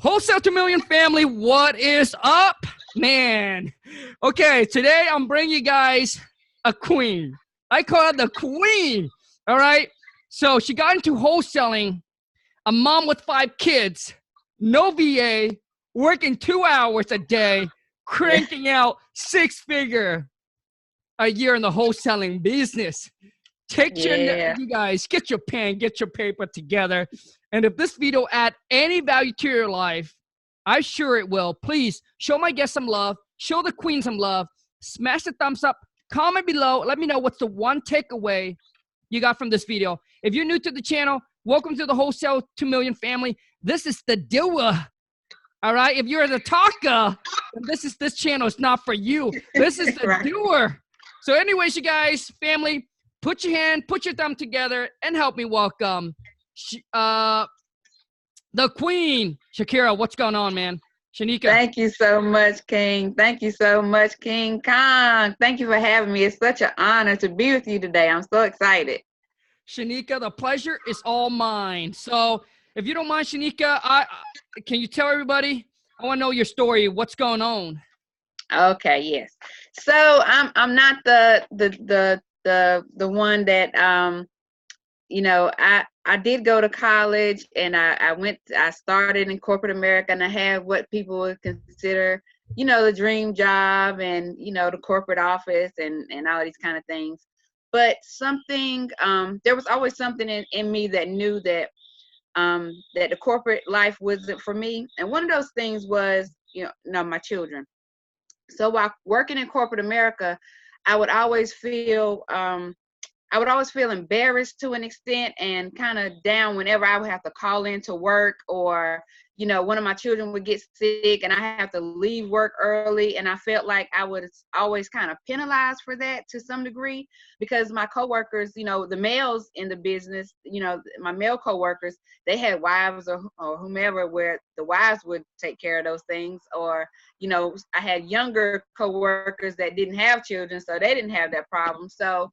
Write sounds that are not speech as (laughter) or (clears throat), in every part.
Wholesale to Million family, what is up, man? Okay, today I'm bringing you guys a queen. I call her the queen. All right. So she got into wholesaling, a mom with five kids, no VA, working two hours a day, cranking out six figure a year in the wholesaling business. Take yeah. your, you guys, get your pen, get your paper together. And if this video add any value to your life, I'm sure it will. Please show my guest some love, show the queen some love, smash the thumbs up, comment below. Let me know what's the one takeaway you got from this video. If you're new to the channel, welcome to the Wholesale 2 Million family. This is the doer. All right. If you're the talker, this is this channel is not for you. This is the (laughs) right. doer. So, anyways, you guys, family, put your hand, put your thumb together, and help me welcome uh, the queen, Shakira. What's going on, man? Shaneka. Thank you so much, King. Thank you so much, King Kong. Thank you for having me. It's such an honor to be with you today. I'm so excited. Shaneka, the pleasure is all mine. So, if you don't mind, Shaneka, I, can you tell everybody? I want to know your story. What's going on? Okay. Yes. So I'm I'm not the the the the the one that um you know I I did go to college and I, I went, I started in corporate America and I had what people would consider, you know, the dream job and, you know, the corporate office and, and all these kind of things. But something, um, there was always something in, in me that knew that, um, that the corporate life wasn't for me. And one of those things was, you know, no, my children. So while working in corporate America, I would always feel, um, I would always feel embarrassed to an extent and kind of down whenever I would have to call in to work or, you know, one of my children would get sick and I have to leave work early. And I felt like I was always kind of penalized for that to some degree because my coworkers, you know, the males in the business, you know, my male coworkers, they had wives or, or whomever where the wives would take care of those things. Or, you know, I had younger coworkers that didn't have children, so they didn't have that problem. So,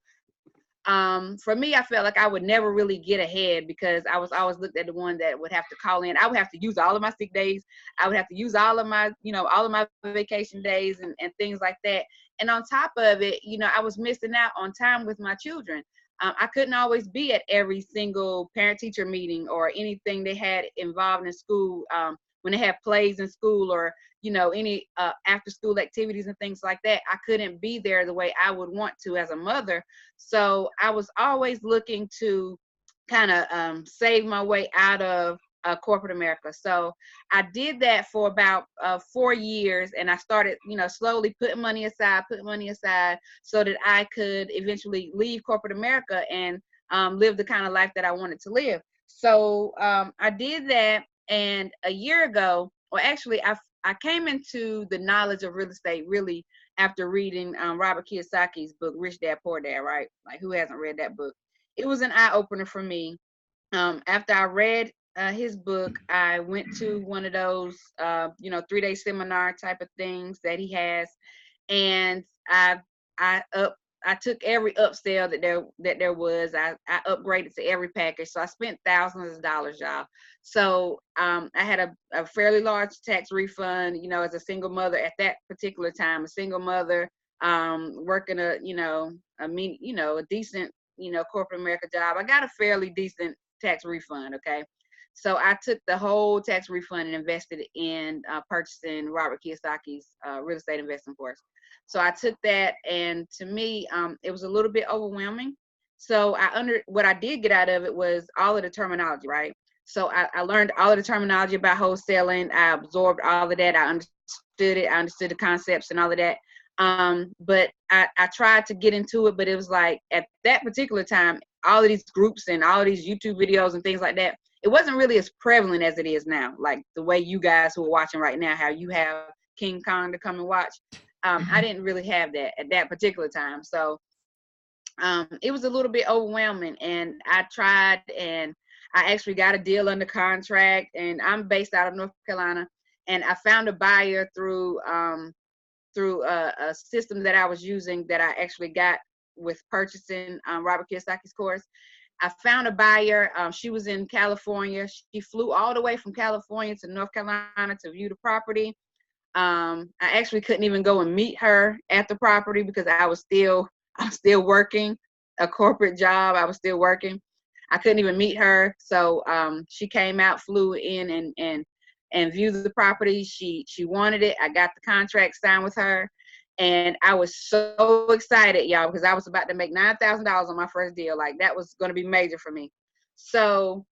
um, for me, I felt like I would never really get ahead because I was always looked at the one that would have to call in. I would have to use all of my sick days. I would have to use all of my, you know, all of my vacation days and, and things like that. And on top of it, you know, I was missing out on time with my children. Um, I couldn't always be at every single parent teacher meeting or anything they had involved in school. Um, when they have plays in school or you know any uh, after school activities and things like that i couldn't be there the way i would want to as a mother. So i was always looking to kind of um, save my way out of uh, corporate america. So i did that for about uh, four years and i started you know slowly putting money aside putting money aside so that i could eventually leave corporate america and um, live the kind of life that i wanted to live. So um, i did that and a year ago, or actually, I I came into the knowledge of real estate really after reading um, Robert Kiyosaki's book, Rich Dad Poor Dad. Right? Like, who hasn't read that book? It was an eye opener for me. Um, after I read uh, his book, I went to one of those, uh, you know, three day seminar type of things that he has, and I I up I took every upsell that there that there was. I, I upgraded to every package. So I spent thousands of dollars, y'all. So um, I had a, a fairly large tax refund, you know, as a single mother at that particular time, a single mother, um, working a, you know, a mean, you know, a decent, you know, corporate America job. I got a fairly decent tax refund, okay? So I took the whole tax refund and invested in uh, purchasing Robert Kiyosaki's uh, real estate investing course. So I took that, and to me, um, it was a little bit overwhelming. So I under what I did get out of it was all of the terminology, right? So I, I learned all of the terminology about wholesaling. I absorbed all of that. I understood it. I understood the concepts and all of that. Um, but I, I tried to get into it, but it was like at that particular time, all of these groups and all of these YouTube videos and things like that, it wasn't really as prevalent as it is now. Like the way you guys who are watching right now, how you have King Kong to come and watch. Um, I mm-hmm. didn't really have that at that particular time. So um, it was a little bit overwhelming. And I tried and I actually got a deal under contract. And I'm based out of North Carolina. And I found a buyer through um, through a, a, system that I was using that I actually got with purchasing um, Robert Kiyosaki's course. I found a buyer. Um, she was in California. She flew all the way from California to North Carolina to view the property. Um, I actually couldn't even go and meet her at the property because I was still (laughs) I was still working a corporate job. I was still working. I couldn't even meet her. So um, she came out, flew in, and and and viewed the property. She she wanted it. I got the contract signed with her, and I was so excited, y'all, because I was about to make nine thousand dollars on my first deal. Like that was going to be major for me. So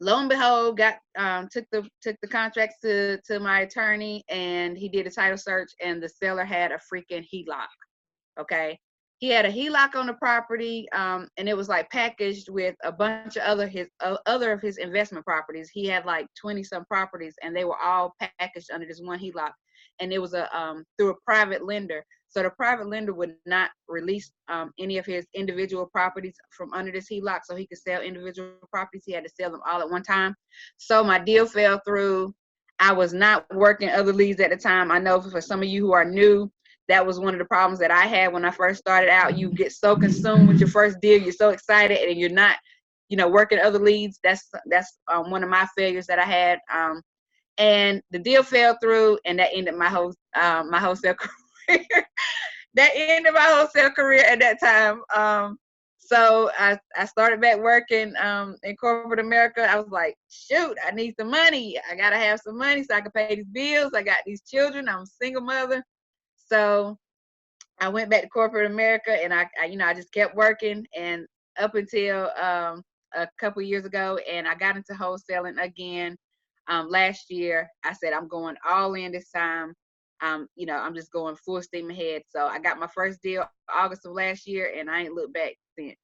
lo and behold, got um, took the took the contracts to to my attorney, and he did a title search, and the seller had a freaking HELOC. Okay, he had a HELOC on the property, um, and it was like packaged with a bunch of other his uh, other of his investment properties. He had like twenty some properties, and they were all packaged under this one HELOC, and it was a um, through a private lender. So the private lender would not release um, any of his individual properties from under this HELOC, so he could sell individual properties. He had to sell them all at one time. So my deal fell through. I was not working other leads at the time. I know for some of you who are new, that was one of the problems that I had when I first started out. You get so consumed with your first deal, you're so excited, and you're not, you know, working other leads. That's that's um, one of my failures that I had. Um, and the deal fell through, and that ended my whole um, my wholesale (laughs) career. that ended my wholesale career at that time. Um, so I, I started back working um, in corporate America. I was like, shoot, I need some money. I gotta have some money so I can pay these bills. I got these children. I'm a single mother. So I went back to corporate America and I, I you know, I just kept working and up until um, a couple years ago and I got into wholesaling again um, last year. I said, I'm going all in this time. Um, you know, I'm just going full steam ahead. So I got my first deal August of last year and I ain't looked back since.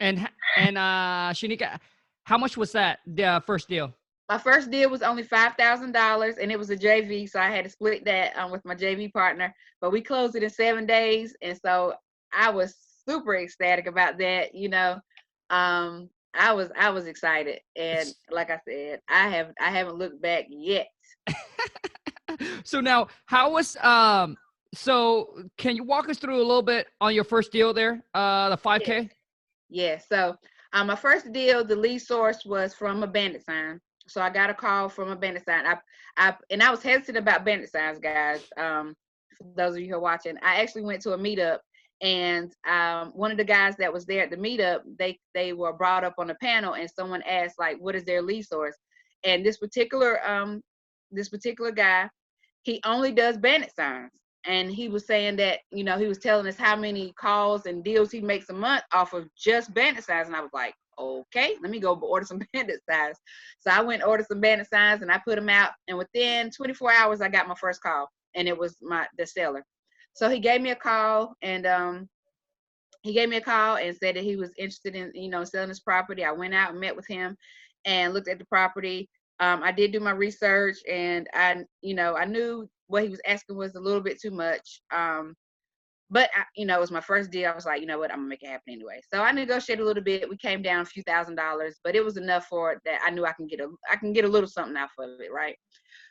And and uh Shaneka, how much was that the first deal? My first deal was only five thousand dollars, and it was a JV, so I had to split that um, with my JV partner. But we closed it in seven days, and so I was super ecstatic about that. You know, um, I was I was excited, and like I said, I have I haven't looked back yet. (laughs) so now, how was um? So can you walk us through a little bit on your first deal there, uh, the five k? Yeah. So um, my first deal, the lead source was from a bandit sign. So I got a call from a bandit sign. I, I, and I was hesitant about bandit signs, guys. Um, those of you who are watching, I actually went to a meetup, and um, one of the guys that was there at the meetup, they they were brought up on the panel, and someone asked like, "What is their lead source?" And this particular um, this particular guy, he only does bandit signs, and he was saying that you know he was telling us how many calls and deals he makes a month off of just bandit signs, and I was like, okay, let me go (laughs) order some bandit signs. So I went and ordered some bandit signs and I put them out. And within 24 hours, I got my first call, and it was my the seller. So he gave me a call and um, he gave me a call and said that he was interested in you know selling his property. I went out and met with him and looked at the property. Um, I did do my research and I you know I knew what he was asking was a little bit too much. Um, but you know, it was my first deal. I was like, you know what, I'm gonna make it happen anyway. So I negotiated a little bit. We came down a few thousand dollars, but it was enough for it that I knew I can get a I can get a little something out of it, right?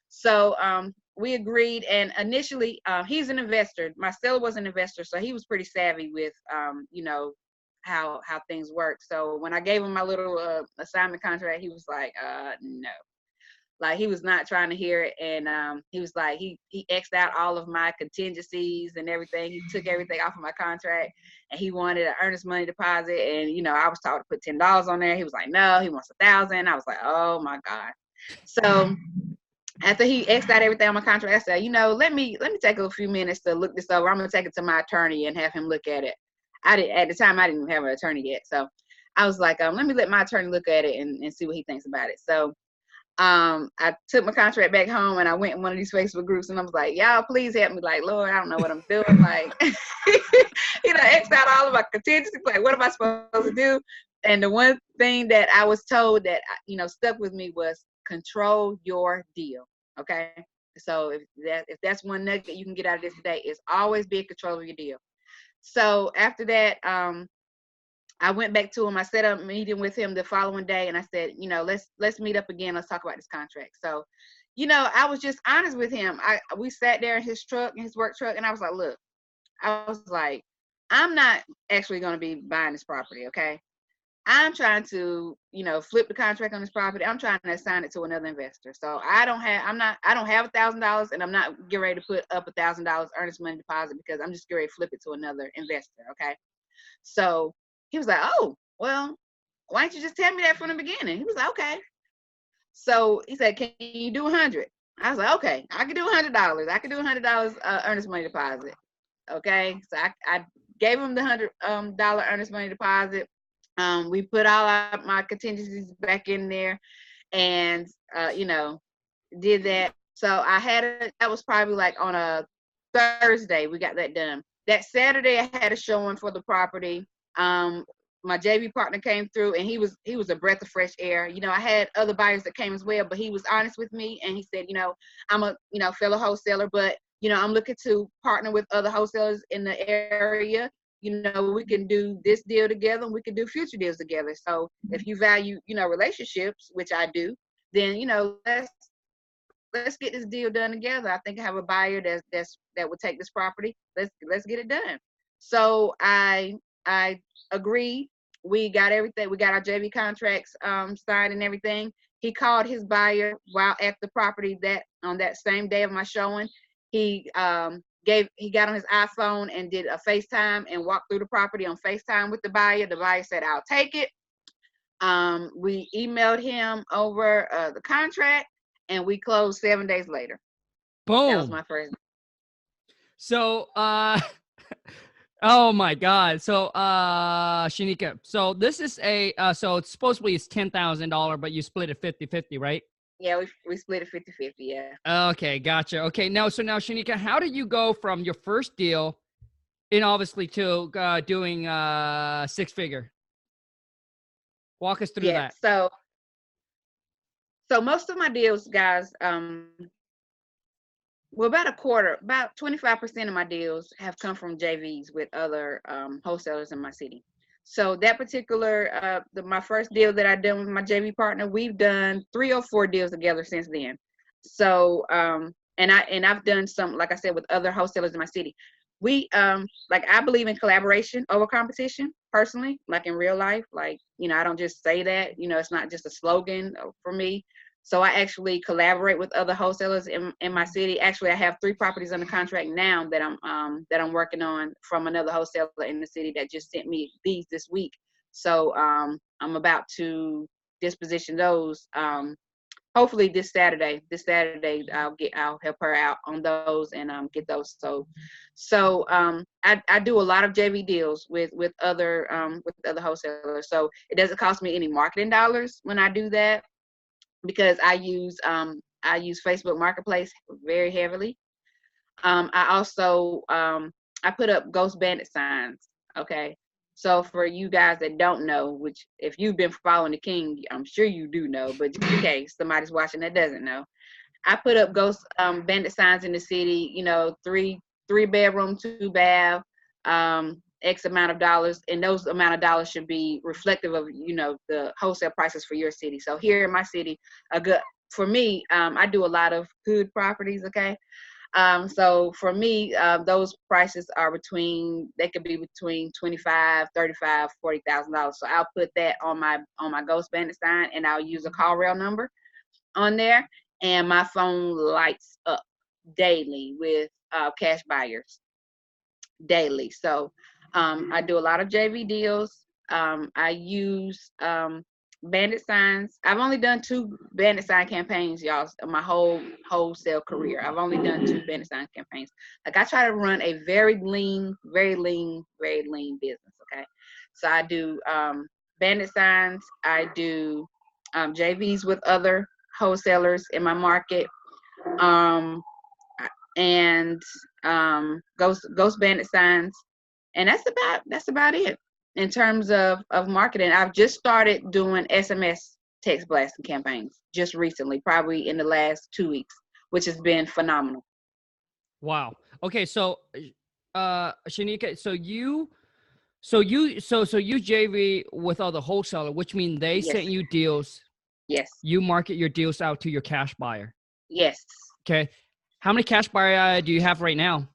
So um, we agreed, and initially uh, he's an investor. My seller was an investor, so he was pretty savvy with um, you know how how things work. So when I gave him my little uh, assignment contract, he was like, uh, no. Like he was not trying to hear it, and um, he was like he he xed out all of my contingencies and everything. He took everything off of my contract, and he wanted an earnest money deposit. And you know, I was told to put ten dollars on there. He was like, no, he wants a thousand. I was like, oh my god. So after he xed out everything on my contract, I said, you know, let me let me take a few minutes to look this over. I'm gonna take it to my attorney and have him look at it. I did at the time I didn't have an attorney yet, so I was like, um, let me let my attorney look at it and, and see what he thinks about it. So um, I took my contract back home and I went in one of these Facebook groups and I was like, y'all please help me. Like, Lord, I don't know what I'm doing. Like, (laughs) you know, X out all of my contingencies. Like, what am I supposed to do? And the one thing that I was told that, you know, stuck with me was control your deal. Okay. So if that if that's one nugget you can get out of this today, is always be in control of your deal. So after that, um, I went back to him. I set up a meeting with him the following day, and I said, you know, let's let's meet up again. Let's talk about this contract. So, you know, I was just honest with him. I we sat there in his truck, in his work truck, and I was like, look, I was like, I'm not actually going to be buying this property, okay? I'm trying to, you know, flip the contract on this property. I'm trying to assign it to another investor. So I don't have, I'm not, I don't have a thousand dollars, and I'm not getting ready to put up a thousand dollars earnest money deposit because I'm just getting ready to flip it to another investor. Okay. So he was like, "Oh, well, why didn't you just tell me that from the beginning?" He was like, "Okay." So he said, "Can you do a hundred? I was like, "Okay, I can do a hundred dollars. I can do a hundred dollars uh, earnest money deposit." Okay, so I, I gave him the hundred um, earnest money deposit. Um, we put all our, my contingencies back in there, and uh, you know, did that. So I had a, that was probably like on a Thursday. We got that done. That Saturday, I had a showing for the property. Um, my JV partner came through, and he was he was a breath of fresh air. You know, I had other buyers that came as well, but he was honest with me, and he said, you know, I'm a you know fellow wholesaler, but you know, I'm looking to partner with other wholesalers in the area. You know, we can do this deal together, and we can do future deals together. So if you value, you know, relationships, which I do, then you know, let's let's get this deal done together. I think I have a buyer that's that's that would take this property. Let's let's get it done. So I I agreed. We got everything. We got our JV contracts um, signed and everything. He called his buyer while at the property that on that same day of my showing. He um, gave he got on his iPhone and did a FaceTime and walked through the property on FaceTime with the buyer. The buyer said, "I'll take it." Um, we emailed him over uh, the contract and we closed seven days later. Boom. That was my first. So, uh, (laughs) oh my God. So, uh, Shaneka, so this is a, uh, so it's supposedly it's $10,000, but you split it 50 50, right? Yeah, we, we split it 50 50. Yeah. Okay. Gotcha. Okay. Now, so now, Shaneka, how did you go from your first deal and obviously to uh, doing uh, six figure? Walk us through yeah, that. So, so most of my deals, guys, um, well, about a quarter, about 25% of my deals have come from JVs with other um, wholesalers in my city. So that particular, uh, the, my first deal that I done with my JV partner, we've done three or four deals together since then. So, um, and I and I've done some, like I said, with other wholesalers in my city. We, um, like I believe in collaboration over competition personally, like in real life. Like you know, I don't just say that. You know, it's not just a slogan uh, for me. So I actually collaborate with other wholesalers in, in my city. Actually, I have three properties under contract now that I'm um, that I'm working on from another wholesaler in the city that just sent me these this week. So um, I'm about to disposition those. Um, hopefully this Saturday. This Saturday I'll get I'll help her out on those and um, get those. So so um, I, I do a lot of JV deals with with other um, with other wholesalers. So it doesn't cost me any marketing dollars when I do that because I use um, I use Facebook Marketplace very heavily. Um, I also um, I put up Ghost Bandit signs. Okay, so for you guys that don't know, which if you've been following the King, I'm sure you do know, but just in case somebody's watching that doesn't know, I put up Ghost um, Bandit signs in the city. You know, three three bedroom, two bath. Um, X amount of dollars, and those amount of dollars should be reflective of you know the wholesale prices for your city. So here in my city, a good for me, um, I do a lot of good properties. Okay, um, so for me, uh, those prices are between they could be between 25, 35, 40,000 dollars. So I'll put that on my on my Ghost Bandit sign, and I'll use a CallRail number on there, and my phone lights up daily with uh, cash buyers daily. So um, I do a lot of JV deals. Um, I use um, bandit signs. I've only done two bandit sign campaigns, y'all, my whole wholesale career. I've only done two bandit sign campaigns. Like I try to run a very lean, very lean, very lean business. Okay, so I do um, bandit signs. I do um, JVs with other wholesalers in my market, um, and um, ghost ghost bandit signs and that's about that's about it in terms of of marketing. I've just started doing sms text blasting campaigns just recently probably in the last two weeks which has been phenomenal. Wow. Okay so uh shaneka so you so you so so you jv with all the wholesaler which means they yes. sent you deals. Yes. You market your deals out to your cash buyer. Yes. Okay. How many cash buyer do you have right now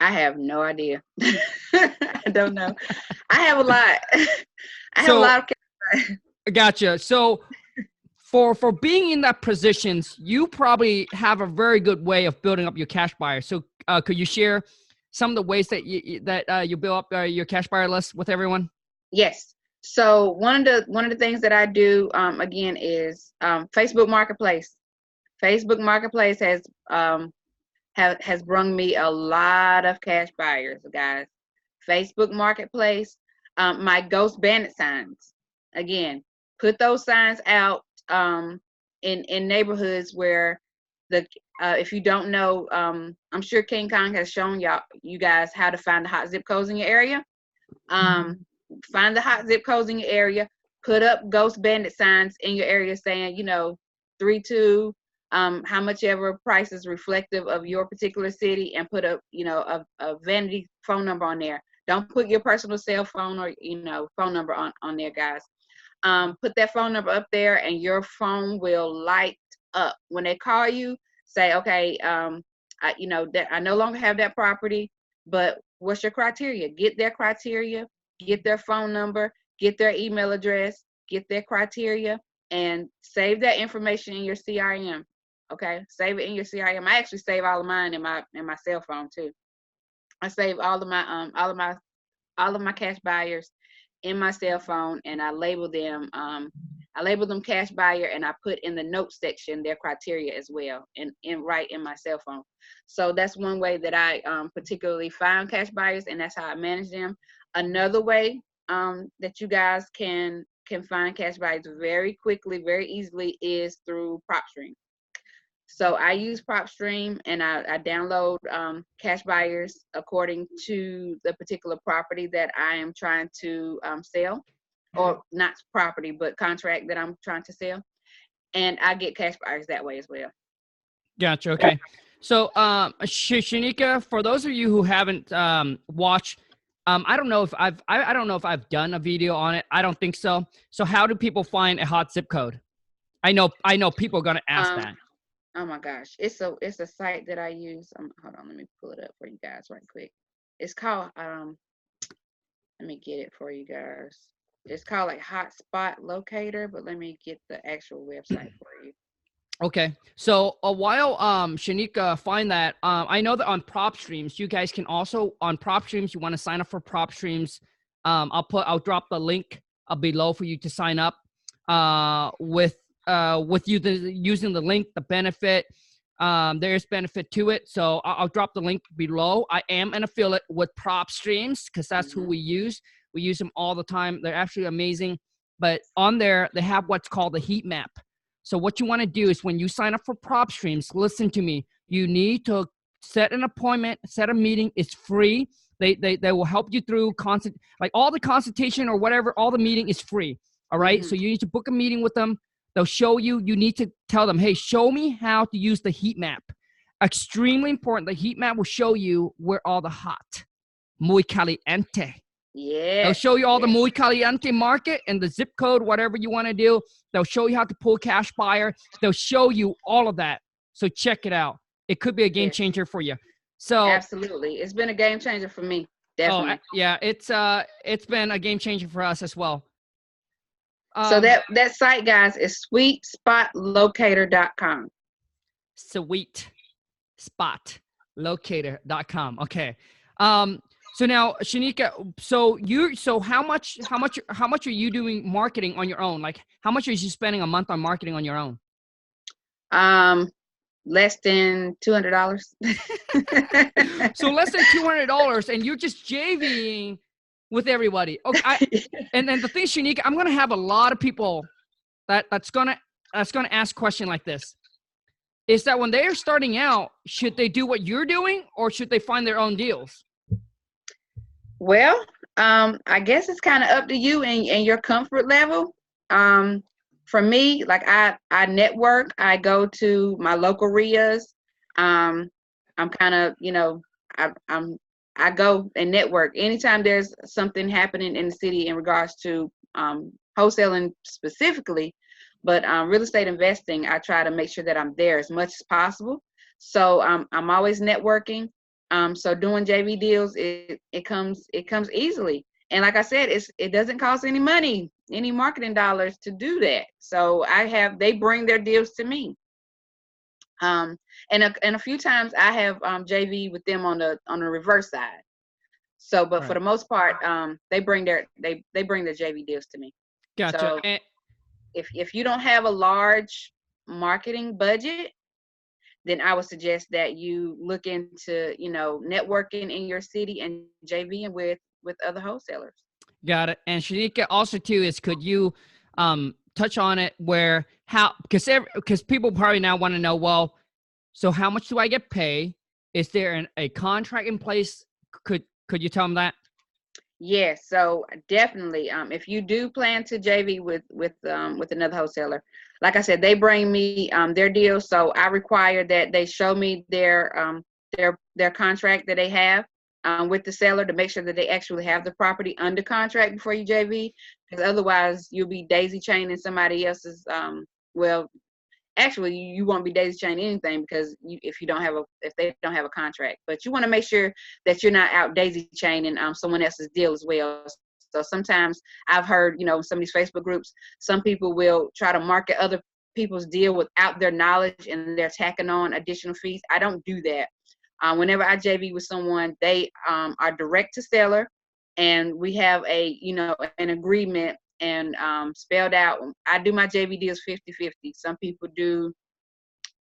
I have no idea. (laughs) I don't know. I have a lot. (laughs) I have So- a lot of cash. Gotcha. So for for being in that positions, you probably have a very good way of building up your cash buyer. So uh, could you share some of the ways that you you- that uh, you build up uh, your cash buyer list with everyone? Yes. So one of the one of the things that I do um, again is um, Facebook Marketplace. Facebook Marketplace has um, have, has brung me a lot of cash buyers, guys. Facebook Marketplace, um, my Ghost Bandit signs. Again, put those signs out um, in in neighborhoods where the uh, if you don't know, um, I'm sure King Kong has shown y'all you guys how to find the hot zip codes in your area. Um, find the hot zip codes in your area, put up ghost bandit signs in your area saying, you know, three two, um, how much ever price is reflective of your particular city, and put a you know, a, a vanity phone number on there. Don't put your personal cell phone or you know phone number on on there, guys. Um, put that phone number up there, and your phone will light up when they call you. Say, okay, um, I, you know that I no longer have that property, but what's your criteria? Get their criteria, get their phone number, get their email address, get their criteria, and save that information in your CRM. Okay, save it in your CRM. I actually save all of mine in my in my cell phone too. I save all of my um all of my all of my cash buyers in my cell phone, and I label them um I label them cash buyer, and I put in the notes section their criteria as well, and and right in my cell phone. So that's one way that I um, particularly find cash buyers, and that's how I manage them. Another way um, that you guys can can find cash buyers very quickly, very easily is through PropStream. So I use PropStream and I, I download um, cash buyers according to the particular property that I am trying to um, sell, or not property, but contract that I'm trying to sell, and I get cash buyers that way as well. Gotcha. Okay. So, um, Sh- Shaneka, for those of you who haven't um, watched, um, I don't know if I've I, I don't know if I've done a video on it. I don't think so. So, how do people find a hot zip code? I know I know people are gonna ask Um, that. Oh my gosh, it's a it's a site that I use. Um, hold on, let me pull it up for you guys right quick. It's called um, let me get it for you guys. It's called like Hotspot Locator, but let me get the actual website (clears throat) for you. Okay. So a while um Shaneka find that um I know that on PropStreams you guys can also on PropStreams you want to sign up for PropStreams. Um I'll put I'll drop the link uh, below for you to sign up uh with uh with you the, using the link the benefit um there's benefit to it. So I'll, I'll drop the link below. I am an affiliate with prop streams because that's who Mhm. we use. We use them all the time. They're absolutely amazing. But on there they have what's called the heat map. So what you want to do is when you sign up for prop streams listen to me. You need to set an appointment set a meeting. It's free. They they, they will help you through constant like all the consultation or whatever all the meeting is free all right? Mhm. so you need to book a meeting with them they'll show you you need to tell them hey show me how to use the heat map extremely important the heat map will show you where all the hot muy caliente Yeah. They'll show you all the muy caliente market and the zip code, whatever you want to do. They'll show you how to pull cash buyer. They'll show you all of that. So check it out. It could be a game Yes. changer for you. So Absolutely, it's been a game changer for me. oh, Definitely. uh, yeah, it's uh it's been a game changer for us as well. So Um, that that site, guys, is sweetspotlocator.com. sweet spot locator.com. Okay. Um so now Shaneka, so you so how much how much how much are you doing marketing on your own? Like how much are you spending a month on marketing on your own? Um, less than two hundred dollars. (laughs) so less than two hundred dollars, and you're just JVing with everybody. (laughs) Okay, I, and then the thing, Shaneka, I'm gonna have a lot of people that that's gonna that's gonna ask question like this. Is that when they are starting out, should they do what you're doing, or should they find their own deals? Well, um, I guess it's kind of up to you and, and your comfort level. Um, for me, like I, I network. I go to my local RIAs. Um, I'm kind of, you know, I, I'm I go and network anytime there's something happening in the city in regards to um, wholesaling specifically, but um, real estate investing. I try to make sure that I'm there as much as possible. So um, I'm always networking. Um, so doing JV deals, it, it comes it comes easily. and like I said, it's it doesn't cost any money, any marketing dollars to do that. So I have they bring their deals to me. Um, and a, and a few times I have um, JV with them on the on the reverse side. So, but right. for the most part, um, they bring their they they bring their JV deals to me. Gotcha. So and- if if you don't have a large marketing budget, then I would suggest that you look into you know networking in your city and JVing with with other wholesalers. Got it. And Shaneka, also too is could you um touch on it where how because because people probably now want to know well so how much do i get paid? Is there an, a contract in place? Could could you tell them that? Yes so definitely um if you do plan to jv with with um with another wholesaler like i said they bring me um their deal so i require that they show me their um their their contract that they have um, with the seller to make sure that they actually have the property under contract before you JV, because otherwise you'll be daisy chaining somebody else's. Um, well, actually, you won't be daisy chaining anything because you, if you don't have a if they don't have a contract, but you want to make sure that you're not out daisy chaining um, someone else's deal as well. So sometimes I've heard, you know, some of these Facebook groups, some people will try to market other people's deal without their knowledge and they're tacking on additional fees. I don't do that. Um, whenever I JV with someone, they um, are direct to seller, and we have a you know an agreement and um, spelled out. I do my JV deals 50-50. Some people do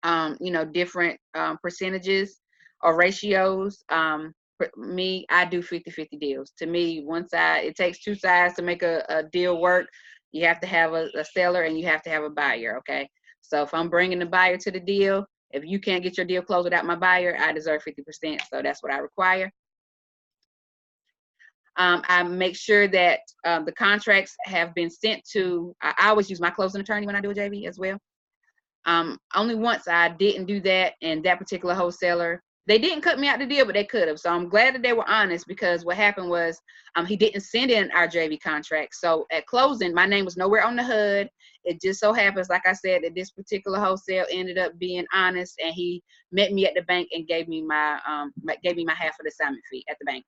um, you know different um, percentages or ratios. Um, me, I do 50-50 deals. To me, one side it takes two sides to make a, a deal work. You have to have a, a seller and you have to have a buyer. Okay, so if I'm bringing the buyer to the deal, if you can't get your deal closed without my buyer, I deserve 50%. So that's what I require. Um, I make sure that um, the contracts have been sent to, I, always use my closing attorney when I do a JV as well. Um, only once I didn't do that, and that particular wholesaler they didn't cut me out the deal, but they could have. So I'm glad that they were honest because what happened was um, he didn't send in our JV contract. So at closing, my name was nowhere on the HUD. It just so happens, like I said, that this particular wholesale ended up being honest, and he met me at the bank and gave me my um gave me my half of the assignment fee at the bank.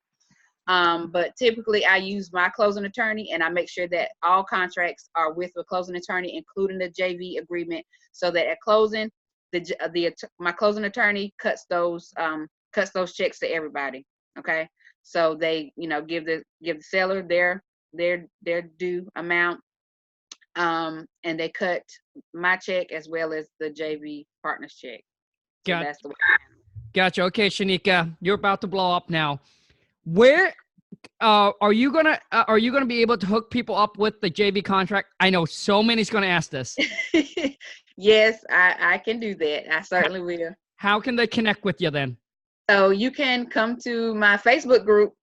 Um, but typically, I use my closing attorney, and I make sure that all contracts are with a closing attorney, including the JV agreement, so that at closing, the uh, the my closing attorney cuts those um cuts those checks to everybody. Okay, so they you know give the give the seller their their their due amount, um, and they cut my check as well as the JV partners check. So that's the way. Gotcha. Okay, Shaneka, you're about to blow up now. Where uh, are you gonna uh, are you gonna be able to hook people up with the JV contract? I know so many's gonna ask this. (laughs) Yes, I, I can do that. I certainly will. How can they connect with you then? So you can come to my Facebook group,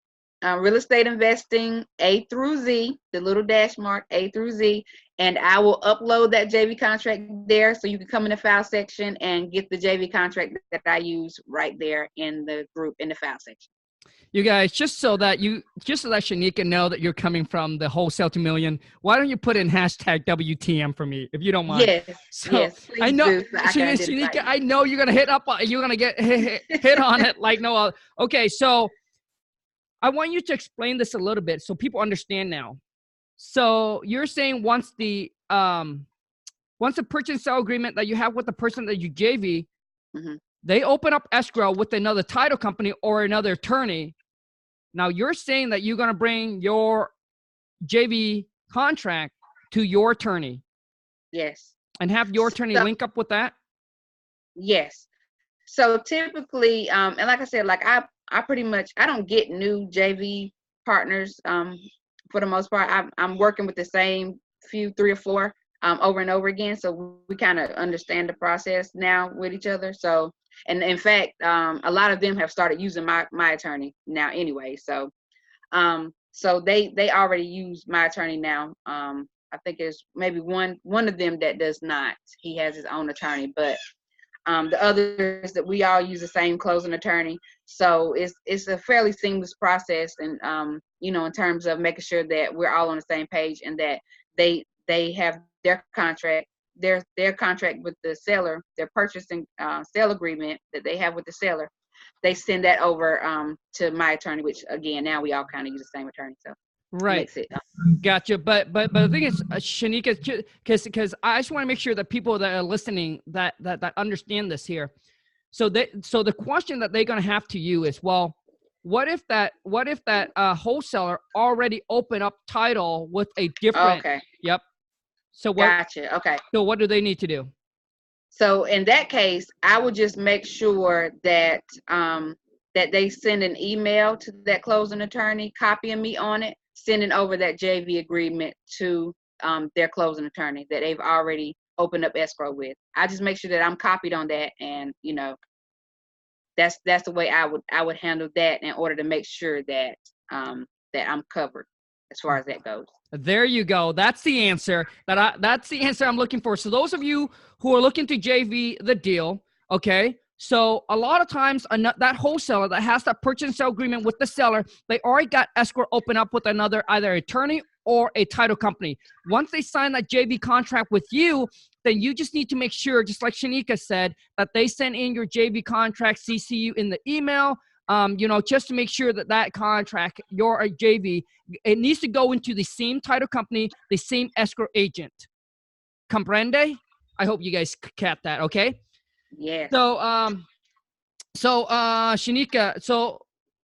uh, Real Estate Investing A through Z, the little dash mark A through Z, and I will upload that JV contract there so you can come in the file section and get the JV contract that I use right there in the group in the file section you guys, just so that you, just so that Shaneka know that you're coming from the wholesale to million, why don't you put in hashtag WTM for me, if you don't mind? Yes, so yes, I know, so Shaneka, I know you're gonna hit up, you're gonna get hit, hit on it like no other. Okay, so I want you to explain this a little bit so people understand now. So you're saying once the um, once the purchase sale agreement that you have with the person that you JV, mm-hmm. they open up escrow with another title company or another attorney now you're saying that you're going to bring your JV contract to your attorney. Yes. And have your attorney so, link up with that? Yes. So typically, um, and like I said, like I, I pretty much I don't get new JV partners. Um, for the most part, I'm, I'm working with the same few, three or four, um, over and over again. So we kind of understand the process now with each other. So and in fact um, a lot of them have started using my my attorney now anyway so um, so they they already use my attorney now um, i think it's maybe one one of them that does not he has his own attorney but um, the others that we all use the same closing attorney so it's it's a fairly seamless process and um, you know in terms of making sure that we're all on the same page and that they they have their contract their their contract with the seller, their purchasing uh, sale agreement that they have with the seller, they send that over um, to my attorney. Which again, now we all kind of use the same attorney. So Right. It, Gotcha. But but but the thing is, uh, Shaneka, because because I just want to make sure that people that are listening that that that understand this here. So they so the question that they're gonna have to you is, well, what if that what if that uh, wholesaler already opened up title with a different? okay. So what? Gotcha. Okay. So what do they need to do? So in that case, I would just make sure that um, that they send an email to that closing attorney, copying me on it, sending over that JV agreement to um, their closing attorney that they've already opened up escrow with. I just make sure that I'm copied on that, and you know, that's that's the way I would I would handle that in order to make sure that um, that I'm covered as far as that goes. There you go. That's the answer that I that's the answer I'm looking for. So those of you who are looking to JV the deal, okay? So a lot of times that wholesaler that has that purchase and sale agreement with the seller, they already got escrow open up with another either attorney or a title company. Once they sign that JV contract with you, then you just need to make sure, just like Shaneka said, that they send in your JV contract, CC you in the email, um, you know, just to make sure that that contract, your JV, it needs to go into the same title company, the same escrow agent. Comprende? I hope you guys cat that, okay? Yeah. So, um, so uh, Shaneka, so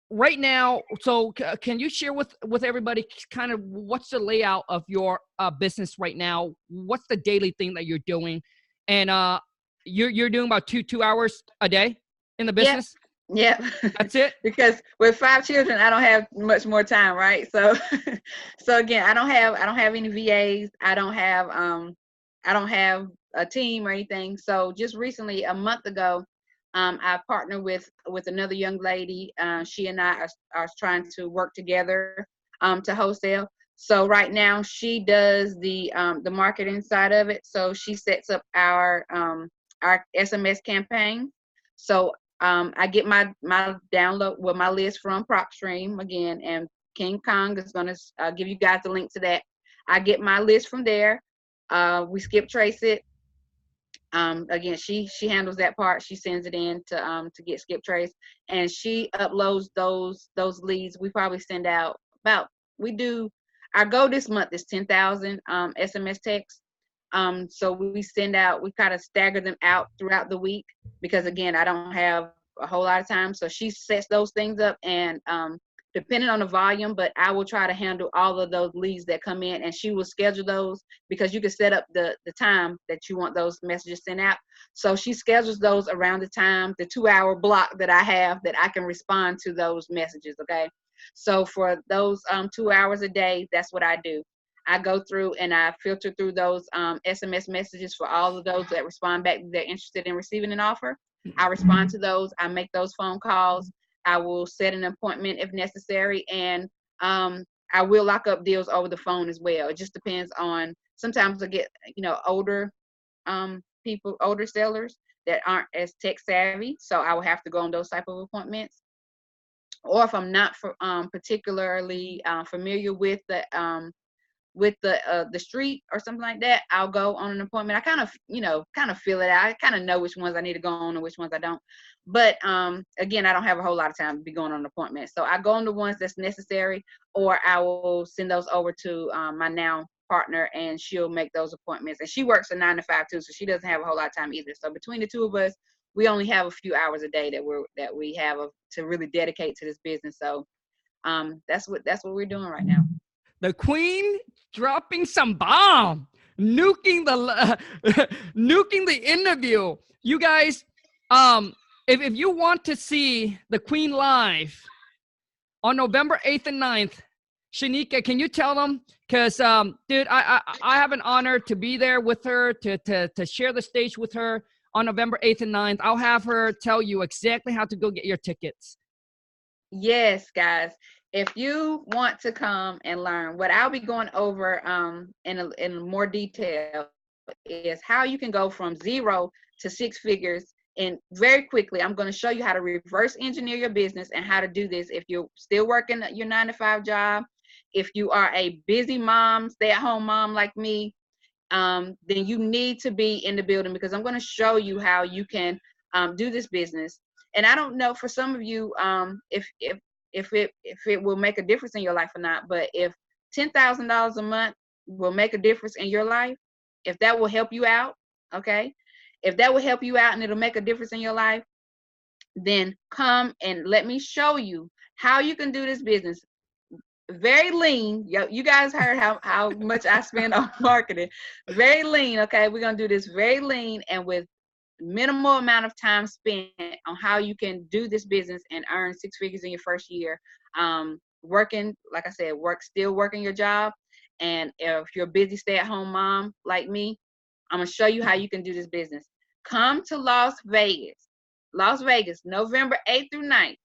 right now, so can you share with with everybody kind of what's the layout of your uh, business right now? What's the daily thing that you're doing? And uh, you're you're doing about two two hours a day in the business. Yeah. That's it. (laughs) because with five children, I don't have much more time, right? So, (laughs) so again, I don't have I don't have any VAs. I don't have um I don't have a team or anything. So just recently, a month ago, um, I partnered with with another young lady. Uh, she and I are, are trying to work together um, to wholesale. So right now, she does the um, the marketing side of it. So she sets up our um, our SMS campaign. So um, I get my my download with my list from PropStream again, and King Kong is to uh, give you guys the link to that. I get my list from there. Uh, we skip trace it. Um, again, she she handles that part. She sends it in to um, to get skip trace, and she uploads those those leads. We probably send out about we do our goal this month is ten thousand um, SMS texts. Um, so we send out we kind of stagger them out throughout the week because again I don't have a whole lot of time. So she sets those things up and um, depending on the volume, but I will try to handle all of those leads that come in and she will schedule those because you can set up the, the time that you want those messages sent out. So she schedules those around the time, the two hour block that I have that I can respond to those messages. Okay. So for those um, two hours a day, that's what I do. I go through and I filter through those um, SMS messages for all of those that respond back they're interested in receiving an offer. I respond to those. I make those phone calls. I will set an appointment if necessary, and um, I will lock up deals over the phone as well. It just depends on. Sometimes I get you know older um, people, older sellers that aren't as tech savvy, so I will have to go on those type of appointments. Or if I'm not for, um, particularly uh, familiar with the um, with the uh, the street or something like that, I'll go on an appointment. I kind of you know kind of feel it out. I kind of know which ones I need to go on and which ones I don't. But um, again, I don't have a whole lot of time to be going on appointments, so I go on the ones that's necessary, or I will send those over to um, my now partner, and she'll make those appointments. And she works a nine to five too, so she doesn't have a whole lot of time either. So between the two of us, we only have a few hours a day that we're that we have to really dedicate to this business. So um, that's what that's what we're doing right now the queen dropping some bomb, nuking the (laughs) nuking the interview. You guys, um, if if you want to see the queen live on November eighth and 9th, Shaneka, can you tell them? Cause um, dude, I, I I have an honor to be there with her to to to share the stage with her on November 8th and 9th. I'll have her tell you exactly how to go get your tickets. Yes, guys if you want to come and learn, what I'll be going over um, in, in more detail is how you can go from zero to six figures. And very quickly, I'm going to show you how to reverse engineer your business and how to do this if you're still working your nine to five job. If you are a busy mom, stay at home mom like me, um, then you need to be in the building because I'm going to show you how you can um, do this business. And I don't know for some of you um, if if if it if it will make a difference in your life or not. But if $10,000 a month will make a difference in your life, if that will help you out, okay? If that will help you out and it'll make a difference in your life, then come and let me show you how you can do this business very lean. You guys heard how, how much I spend (laughs) on marketing. Very lean. Okay. We're to do this very lean and with minimal amount of time spent on how you can do this business and earn six figures in your first year. Um, working, like I said, work, still working your job. And if you're a busy stay at home mom like me, I'm to show you how you can do this business. Come to Las Vegas. Las Vegas, November 8th through 9th.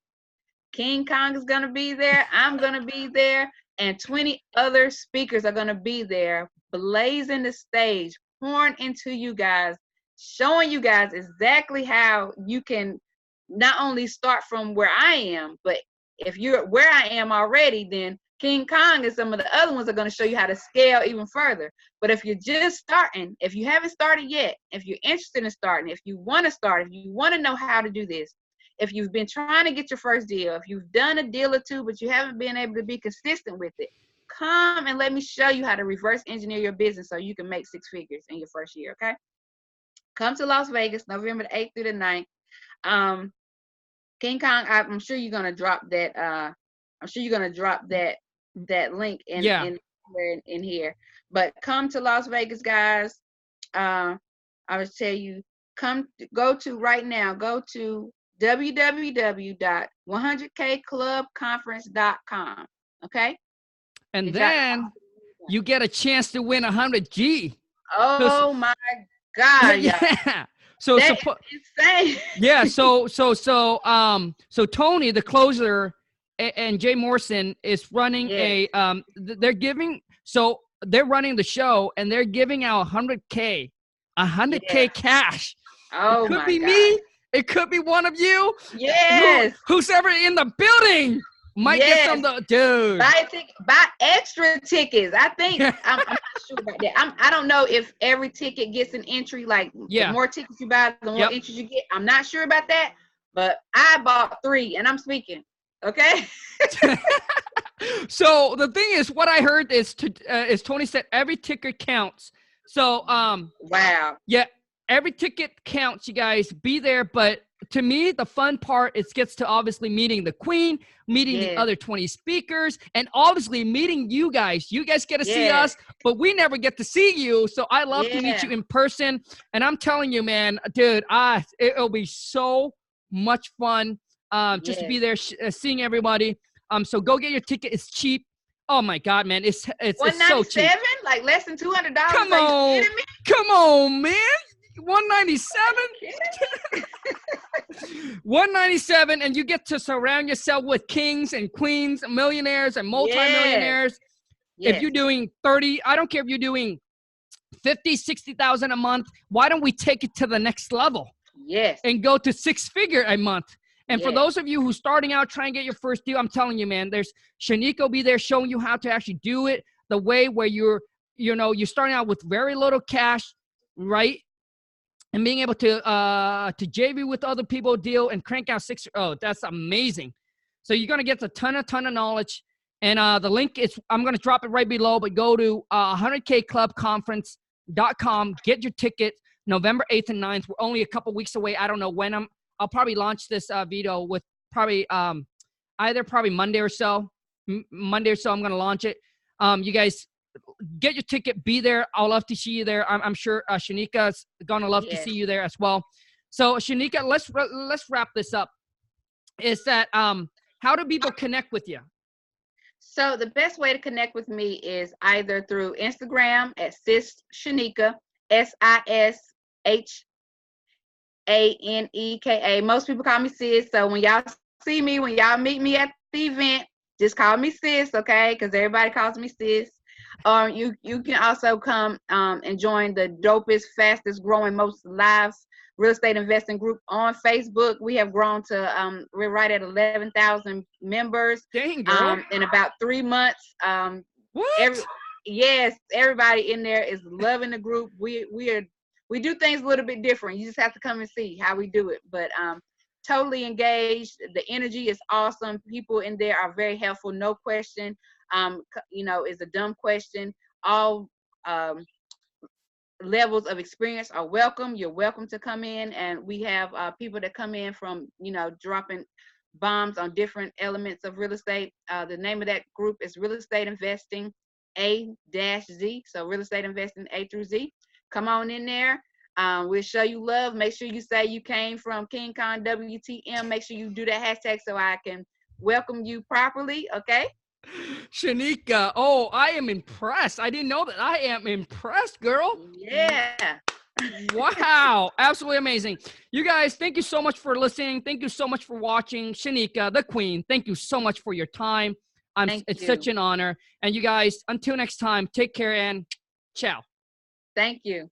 King Kong is to be there. I'm to be there. And 20 other speakers are going to be there, blazing the stage, pouring into you guys, showing you guys exactly how you can not only start from where I am, but if you're where I am already, then King Kong and some of the other ones are going to show you how to scale even further. But if you're just starting, if you haven't started yet, if you're interested in starting, if you want to start, if you want to know how to do this, if you've been trying to get your first deal, if you've done a deal or two, but you haven't been able to be consistent with it, come and let me show you how to reverse engineer your business so you can make six figures in your first year, okay? Come to Las Vegas, November the 8th through the 9th. Um, King Kong, I'm sure you're gonna drop that. Uh, I'm sure you're gonna drop that that link in yeah. in, in, in here. But come to Las Vegas, guys. Uh, I would tell you, come go to right now. Go to www.100kclubconference.com. Okay. And then you get a chance to win 100G. Oh my God. Yeah. (laughs) So, so insane. yeah. (laughs) So, so, so, um, so Tony, the closer, and, and Jay Morrison is running a, um, they're giving, so they're running the show and they're giving out 100K, 100K yeah. cash. Oh, it could be God. me. It could be one of you. Yes. Who, who's ever in the building might yes. get some. The, dude. Buy tic- buy extra tickets. I think (laughs) I'm, I'm, not sure about that. I'm, I don't know if every ticket gets an entry. Like yeah. the more tickets you buy, the more yep. entries you get. I'm not sure about that, but I bought three, and I'm speaking. Okay. (laughs) so the thing is, what I heard is to uh, is Tony said every ticket counts. So um. Wow. Yeah, every ticket counts. You guys be there, but to me, the fun part is gets to obviously meeting the queen, meeting Yeah. the other 20 speakers, and obviously meeting you guys. You guys get to see us, but we never get to see you. So I love to meet you in person. And I'm telling you, man, dude, I it'll be so much fun um, just to be there, sh- uh, seeing everybody. Um, so go get your ticket. It's cheap. Oh my God, man, it's it's, it's so cheap. seven, like less than two hundred dollars. Come on. Come on, man. 197 (laughs) 197 and you get to surround yourself with kings and queens millionaires and multimillionaires. Yes. if you're doing 30 i don't care if you're doing 50 60000 a month why don't we take it to the next level? Yes, and go to six figure a month. And for those of you who starting out trying to get your first deal i'm telling you man there's will be there showing you how to actually do it the way where you're you know you're starting out with very little cash right and being able to uh to JV with other people deal and crank out six oh that's amazing. So you're gonna get a ton of ton of knowledge and uh the link is i'm gonna drop it right below but go to uh 100kclubconference.com get your ticket november 8th and 9th we're only a couple weeks away. I don't know when i'm i'll probably launch this uh video with probably um either probably monday or so M- monday or so i'm gonna launch it. Um you guys get your ticket be there i'll love to see you there i'm, I'm sure uh, shaneka's gonna love to see you there as well so shaneka let's let's wrap this up is that um how do people connect with you So the best way to connect with me is either through Instagram at sis shaneka S I S H A N E K A. Most people call me sis. So when y'all see me, when y'all meet me at the event, just call me sis, okay? Because everybody calls me sis. Or you you can also come um, and join the dopest, fastest growing, most live real estate investing group on Facebook. We have grown to um, we're right at eleven thousand members dang girl um, in about three months. Um, what every, yes, everybody in there is loving the group. We we are we do things a little bit different. You just have to come and see how we do it. But um, totally engaged. The energy is awesome. People in there are very helpful, no question. Um, you know, is a dumb question. All um, levels of experience are welcome. You're welcome to come in, and we have uh, people that come in from, you know, dropping bombs on different elements of real estate. Uh, the name of that group is Real Estate Investing A dash Z. So Real Estate Investing A through Z. Come on in there. Um, we'll show you love. Make sure you say you came from King Kong WTM. Make sure you do that hashtag so I can welcome you properly. Okay. Shaneka, oh, I am impressed. I didn't know that. I am impressed, girl. Yeah. Wow, (laughs) absolutely amazing. You guys, thank you so much for listening. Thank you so much for watching. Shaneka, the queen, thank you so much for your time. I'm Thank it's such an honor. And you guys, until next time, take care and ciao. Thank you.